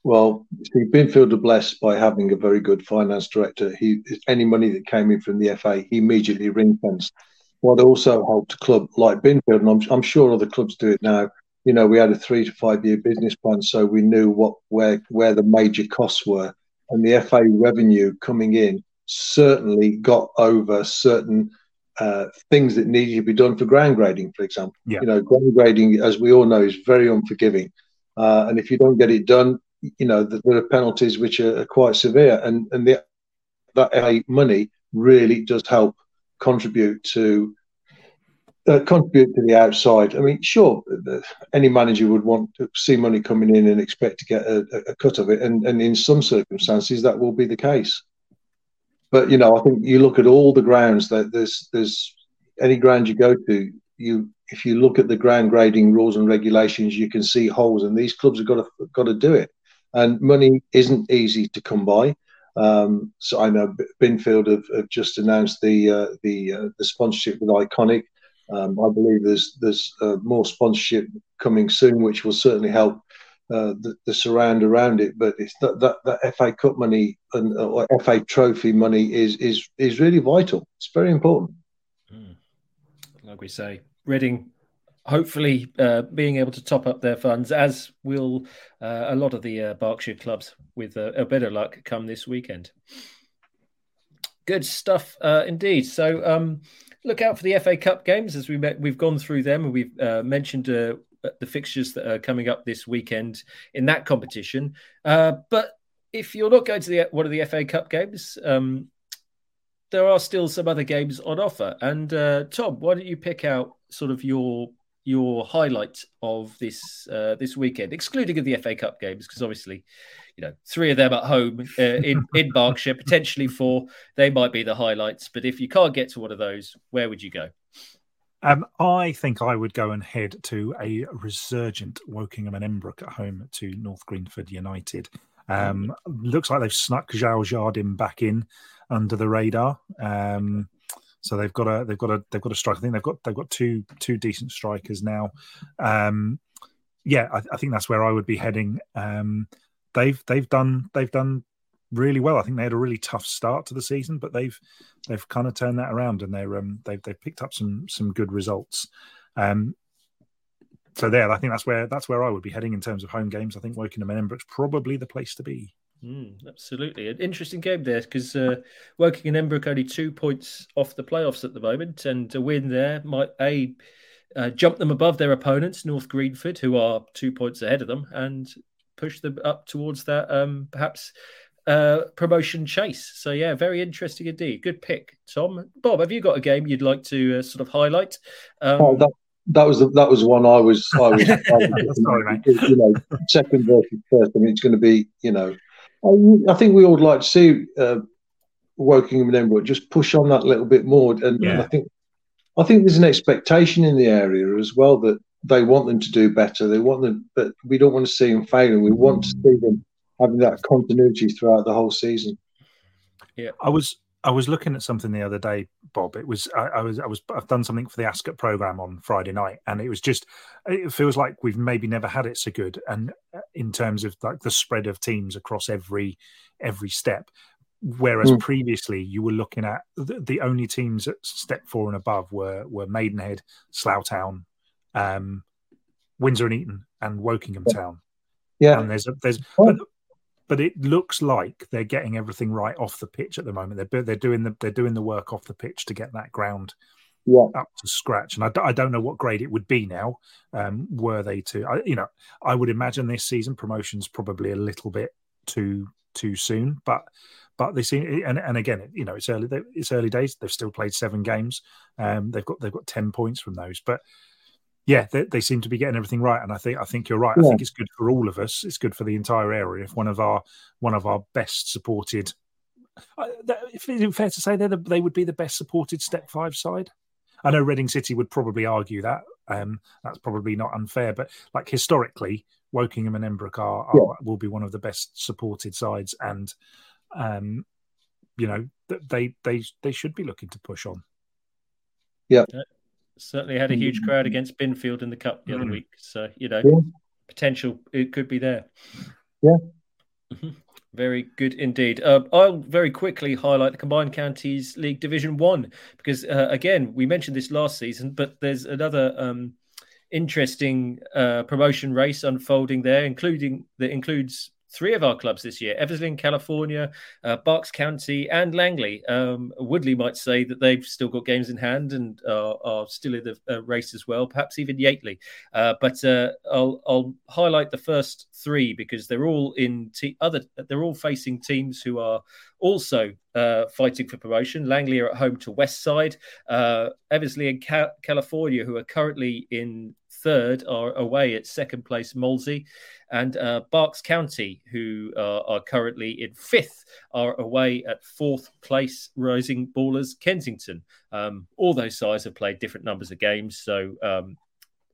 Well see binfield are blessed by having a very good finance director. He any money that came in from the fa he immediately ring fenced what also helped a club like binfield and I'm, I'm sure other clubs do it now you know we had a three to five year business plan so we knew what where where the major costs were. And the fa revenue coming in certainly got over certain uh, things that needed to be done for ground grading, for example. Yeah. You know, ground grading, as we all know, is very unforgiving. Uh, and if you don't get it done, you know, there are penalties which are, are quite severe. And, and the, that money really does help contribute to uh, contribute to the outside. I mean, sure, any manager would want to see money coming in and expect to get a, a cut of it, and, and in some circumstances that will be the case but you know, I think you look at all the grounds that there's there's any ground you go to, you if you look at the ground grading rules and regulations, you can see holes, and these clubs have got to got to do it. And money isn't easy to come by. Um, so I know Binfield have, have just announced the uh, the uh, the sponsorship with Iconic. Um, I believe there's there's uh, more sponsorship coming soon, which will certainly help uh, the, the, surround around it. But it's that, that, that FA Cup money and uh, FA Trophy money is is is really vital. It's very important. Mm. Like we say, Reading hopefully uh, being able to top up their funds, as will uh, a lot of the uh, Berkshire clubs, with a, better luck come this weekend. Good stuff indeed. So um, look out for the FA Cup games as we we've gone through them and we've uh, mentioned uh, the fixtures that are coming up this weekend in that competition. Uh, but if you're not going to the one of the FA Cup games, um, there are still some other games on offer. And uh, Tom, why don't you pick out sort of your your highlight of this uh, this weekend, excluding of the FA Cup games, because obviously, you know, three of them at home uh, in in Berkshire, potentially four, they might be the highlights. But if you can't get to one of those, where would you go? Um, I think I would go and head to a resurgent Wokingham and Emmbrook at home to North Greenford United. Um, looks like they've snuck João Jardim back in under the radar. Um, so they've got a they've got a they've got a strike. I think they've got they've got two two decent strikers now. Um, yeah, I, I think that's where I would be heading. Um, they've they've done they've done really well. I think they had a really tough start to the season, but they've they've kind of turned that around and they're um, they've they've picked up some some good results. Um, so there, I think that's where that's where I would be heading in terms of home games. I think Wokingham and Emmbrook's probably the place to be. Mm, absolutely, an interesting game there because uh, Woking and Emmbrook only two points off the playoffs at the moment, and a win there might a uh, jump them above their opponents, North Greenford, who are two points ahead of them, and push them up towards that um, perhaps uh, promotion chase. So yeah, very interesting indeed. Good pick, Tom. Bob, have you got a game you'd like to uh, sort of highlight? Um, oh, that, that was the, that was one I was I was, I was Sorry, you know second versus first. I mean, it's going to be you know. I, I think we all would like to see uh, Wokingham and Emmbrook just push on that little bit more, and, yeah. and I think I think there's an expectation in the area as well that they want them to do better. They want them, but we don't want to see them failing. We want to see them having that continuity throughout the whole season. Yeah, I was I was looking at something the other day, Bob. It was I, I, was I was I've done something for the Ascot program on Friday night, and it was just it feels like we've maybe never had it so good, and uh, in terms of like the spread of teams across every every step. Whereas mm. previously you were looking at the, the, only teams at step four and above were were Maidenhead, Slough Town, um, Windsor and Eton, and Wokingham Town. Yeah, and there's a, there's but, but it looks like they're getting everything right off the pitch at the moment. They're they're doing the they're doing the work off the pitch to get that ground yeah. up to scratch. And I, I don't know what grade it would be now. Um, were they to, I, you know, I would imagine this season promotion's probably a little bit too too soon, but but they seem and, and again, you know, it's early it's early days. They've still played seven games. Um, they've got they've got ten points from those, but yeah, they, they, seem to be getting everything right, and I think I think you're right. Yeah. I think it's good for all of us. It's good for the entire area. If one of our one of our best supported, uh, if it's fair to say they they would be the best supported Step Five side. I know Reading City would probably argue that. Um, that's probably not unfair, but like historically, Wokingham and Emmbrook are, are yeah. will be one of the best supported sides, and um, you know they they they should be looking to push on. Yeah. Certainly had a huge crowd against Binfield in the cup the other mm. week. So, you know, yeah. potential it could be there. Yeah. Mm-hmm. Very good indeed. Uh, I'll very quickly highlight the Combined Counties League Division One because, uh, again, we mentioned this last season, but there's another um, interesting uh, promotion race unfolding there, including that includes three of our clubs this year Eversley in California, uh, Berks County, and Langley. Um, Woodley might say that they've still got games in hand and uh, are still in the uh, race as well, perhaps even Yateley. Uh, but uh, I'll, I'll, highlight the first three because they're all in te- other, they're all facing teams who are also uh, fighting for promotion. Langley are at home to Westside. Uh, Eversley and Ca- California, who are currently in third, are away at second place Molesey. And uh, Berks County, who uh, are currently in fifth, are away at fourth place Rising Ballers Kensington. Um, all those sides have played different numbers of games. So um,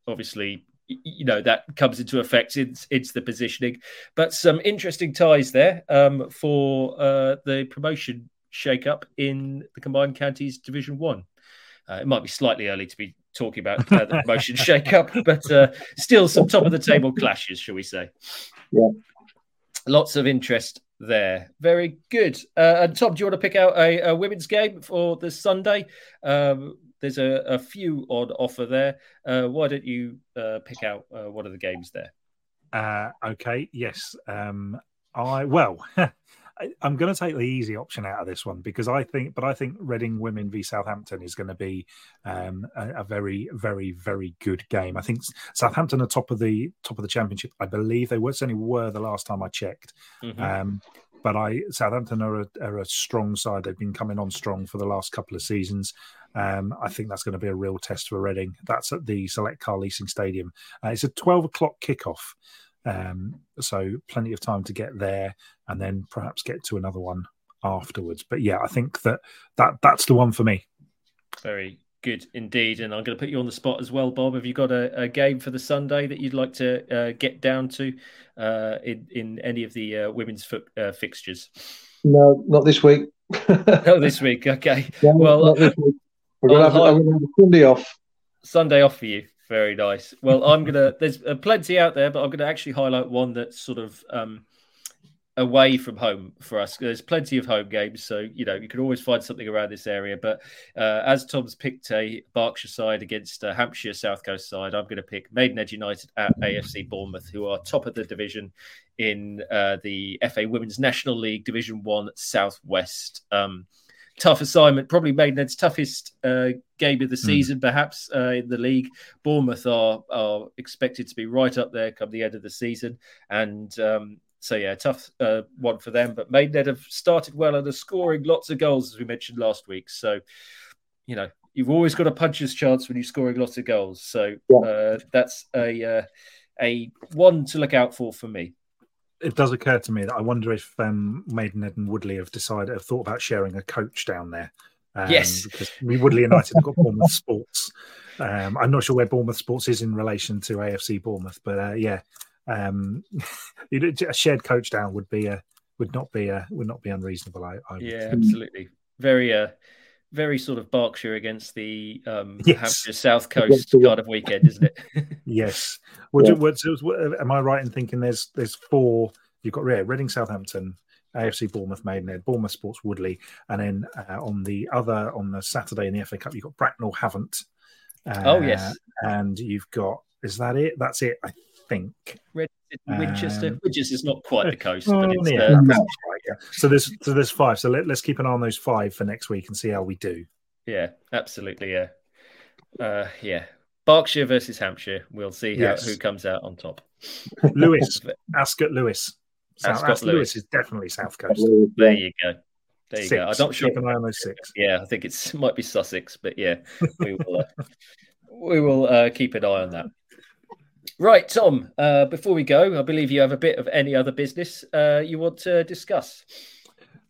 obviously you know that comes into effect it's, it's the positioning but some interesting ties there um, for uh, the promotion shake up in the combined counties division one uh, it might be slightly early to be talking about uh, the promotion shake up but uh, still some top of the table clashes shall we say yeah lots of interest there very good uh, and tom do you want to pick out a, a women's game for the sunday um, there's a, a few on offer there. Uh, why don't you uh, pick out uh, one of the games there? Uh, okay, yes. Um, I well, I'm going to take the easy option out of this one because I think, but I think Reading Women v Southampton is going to be um, a, a, very, very, very good game. I think Southampton are top of the top of the championship. I believe they were certainly were the last time I checked. Mm-hmm. Um, but I Southampton are a, are a strong side. They've been coming on strong for the last couple of seasons. Um, I think that's going to be a real test for Reading. That's at the Select Car Leasing Stadium. Uh, it's a 12 o'clock kickoff, um, so plenty of time to get there and then perhaps get to another one afterwards. But yeah, I think that, that that's the one for me. Very good indeed. And I'm going to put you on the spot as well, Bob. Have you got a, a game for the Sunday that you'd like to uh, get down to uh, in, in any of the uh, women's foot, uh, fixtures? No, not this week. no, this week. Okay. No, well, we're going to have, I'm going to have a Sunday off. Sunday off for you. Very nice. Well, I'm gonna. There's uh, plenty out there, but I'm gonna actually highlight one that's sort of um, away from home for us. There's plenty of home games, so you know you can always find something around this area. But uh, as Tom's picked a Berkshire side against a Hampshire South Coast side, I'm going to pick Maidenhead United at AFC Bournemouth, who are top of the division in uh, the FA Women's National League Division One Southwest. Um, tough assignment, probably Maidenhead's toughest uh, game of the hmm. season, mm. perhaps uh, in the league. Bournemouth are are expected to be right up there come the end of the season, and um, so yeah, tough uh, one for them. But Maidenhead have started well and are scoring lots of goals, as we mentioned last week. So you know you've always got a puncher's chance when you're scoring lots of goals. So yeah. uh, that's a uh, a one to look out for for me. It does occur to me that I wonder if um, Maidenhead and Woodley have decided have thought about sharing a coach down there. Um, yes, because we Woodley United have got Bournemouth Sports. Um, I'm not sure where Bournemouth Sports is in relation to AFC Bournemouth, but uh, yeah, um, a shared coach down would be a would not be a would not be unreasonable. I, I yeah, think. absolutely. Very uh, very sort of Berkshire against the um, yes. Hampshire South Coast kind of weekend, isn't it? yes. Would yeah. you, am I right in thinking there's there's four? You've got yeah, Reading, Southampton, AFC Bournemouth, Maidenhead, Bournemouth Sports, Woodley, and then uh, on the other on the Saturday in the FA Cup, you've got Bracknell, Havant. Uh, oh yes, and you've got is that it? That's it, I think. Winchester. Um, Winchester is not quite the coast, but it's, yeah, uh, right, yeah. So there's so there's five. So let, us keep an eye on those five for next week and see how we do. Yeah, absolutely. Yeah, uh, yeah. Berkshire versus Hampshire. We'll see how, yes. who comes out on top. Lewes, Ascot Lewes. South, Ascot, Ascot Lewes. Lewes is definitely South Coast. There you go. There you six. go. I'm not sure. Keep an eye on those six. Yeah, I think it's might be Sussex, but yeah, we will. Uh, we will uh, keep an eye on that. Right, Tom, uh, before we go, I believe you have a bit of any other business uh, you want to discuss.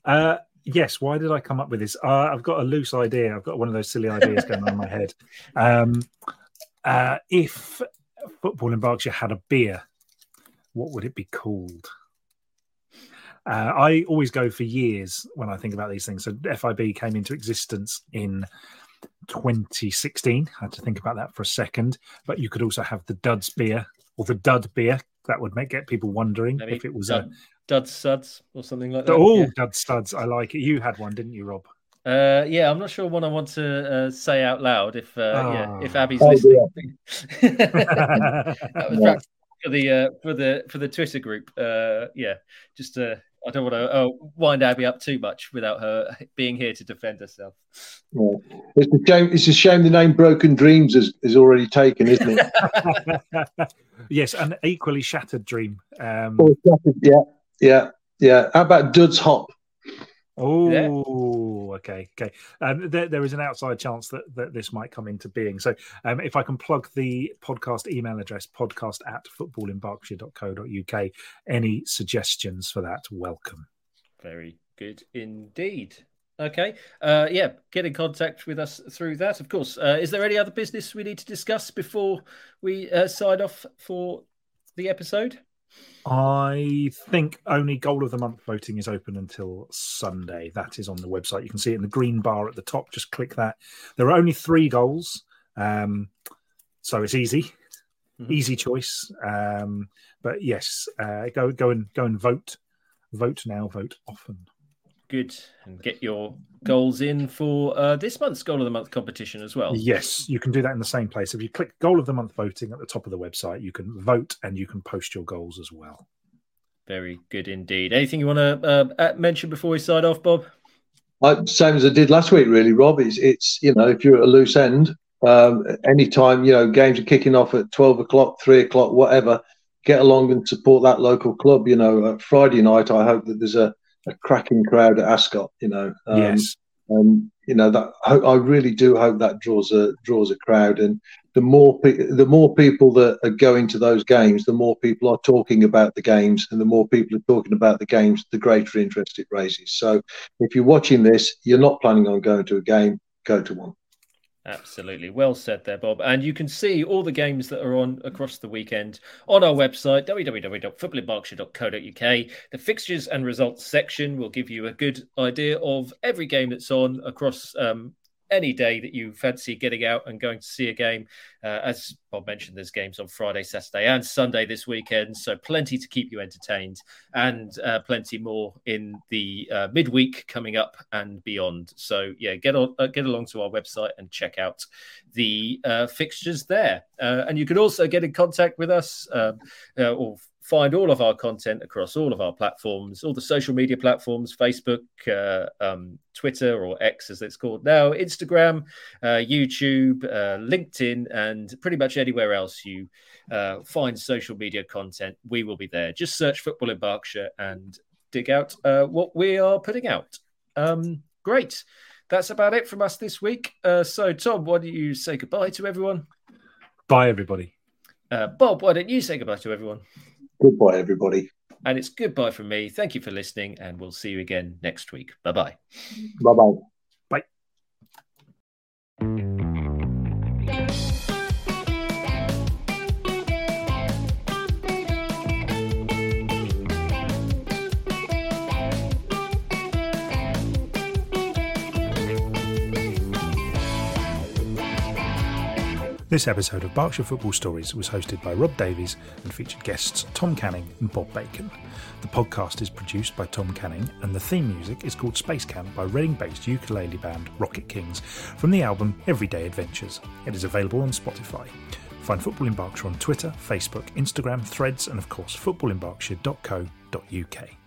Uh, yes, why did I come up with this? Uh, I've got a loose idea. I've got one of those silly ideas going on in my head. Um, uh, if football in Berkshire had a beer, what would it be called? Uh, I always go for years when I think about these things. So FIB came into existence in 2016. I had to think about that for a second. But you could also have the Duds beer or the Dud beer. That would make get people wondering Maybe if it was Dud, a Dud Suds or something like that. Oh, yeah. Dud Suds. I like it. You had one, didn't you, Rob? Uh, yeah, I'm not sure what I want to uh, say out loud if uh, oh. yeah, if Abby's oh, listening. that was for the uh, for the for the Twitter group. Uh, yeah, just uh, I don't want to uh, wind Abby up too much without her being here to defend herself. Yeah. It's a shame. It's a shame the name Broken Dreams is, is already taken, isn't it? yes, an equally shattered dream. Um, oh, shattered, yeah, yeah, yeah. How about Dud's Hop? Oh, okay, okay. Um, there, there is an outside chance that, that this might come into being. So, um, if I can plug the podcast email address, podcast at footballinberkshire.co.uk, any suggestions for that, welcome. Very good indeed. Okay. Uh, yeah, get in contact with us through that, of course. Uh, is there any other business we need to discuss before we uh, sign off for the episode? I think only goal of the month voting is open until Sunday. That is on the website. You can see it in the green bar at the top. Just click that. There are only three goals, um, so it's easy, mm-hmm. easy choice. Um, but yes, uh, go go and go and vote. Vote now. Vote often good and get your goals in for uh, this month's goal of the month competition as well. Yes, you can do that in the same place. If you click goal of the month voting at the top of the website, you can vote and you can post your goals as well. Very good indeed. Anything you want to uh, mention before we sign off, Bob? I, same as I did last week, really, Rob. It's, it's you know if you're at a loose end, um, anytime you know games are kicking off at twelve o'clock, three o'clock, whatever, get along and support that local club. You know, Friday night, I hope that there's a a cracking crowd at Ascot. You know, um, yes, and you know that I really do hope that draws a draws a crowd. And the more pe- the more people that are going to those games, the more people are talking about the games, and the more people are talking about the games, the greater interest it raises. So, if you're watching this, you're not planning on going to a game, go to one. Absolutely. Well said there, Bob. And you can see all the games that are on across the weekend on our website, www.footballinberkshire.co.uk. The fixtures and results section will give you a good idea of every game that's on across um, any day that you fancy getting out and going to see a game. Uh, as Bob mentioned, there's games on Friday, Saturday, and Sunday this weekend, so plenty to keep you entertained, and uh, plenty more in the uh, midweek coming up and beyond. So yeah, get on, uh, get along to our website and check out the uh, fixtures there. Uh, and you can also get in contact with us um, or find all of our content across all of our platforms, all the social media platforms Facebook, uh, um, Twitter, or X as it's called now, Instagram, uh, YouTube, uh, LinkedIn, and pretty much anywhere else you uh, find social media content. We will be there. Just search Football in Berkshire and dig out uh, what we are putting out. Um, great. That's about it from us this week. Uh, so, Tom, why don't you say goodbye to everyone? Bye, everybody. Bob, why don't you say goodbye to everyone? Goodbye, everybody. And it's goodbye from me. Thank you for listening, and we'll see you again next week. Bye bye. Bye bye. This episode of Berkshire Football Stories was hosted by Rob Davies and featured guests Tom Canning and Bob Bacon. The podcast is produced by Tom Canning, and the theme music is called Space Camp by Reading based ukulele band Rocket Kings from the album Everyday Adventures. It is available on Spotify. Find Football in Berkshire on Twitter, Facebook, Instagram, Threads, and of course, footballinberkshire.co.uk.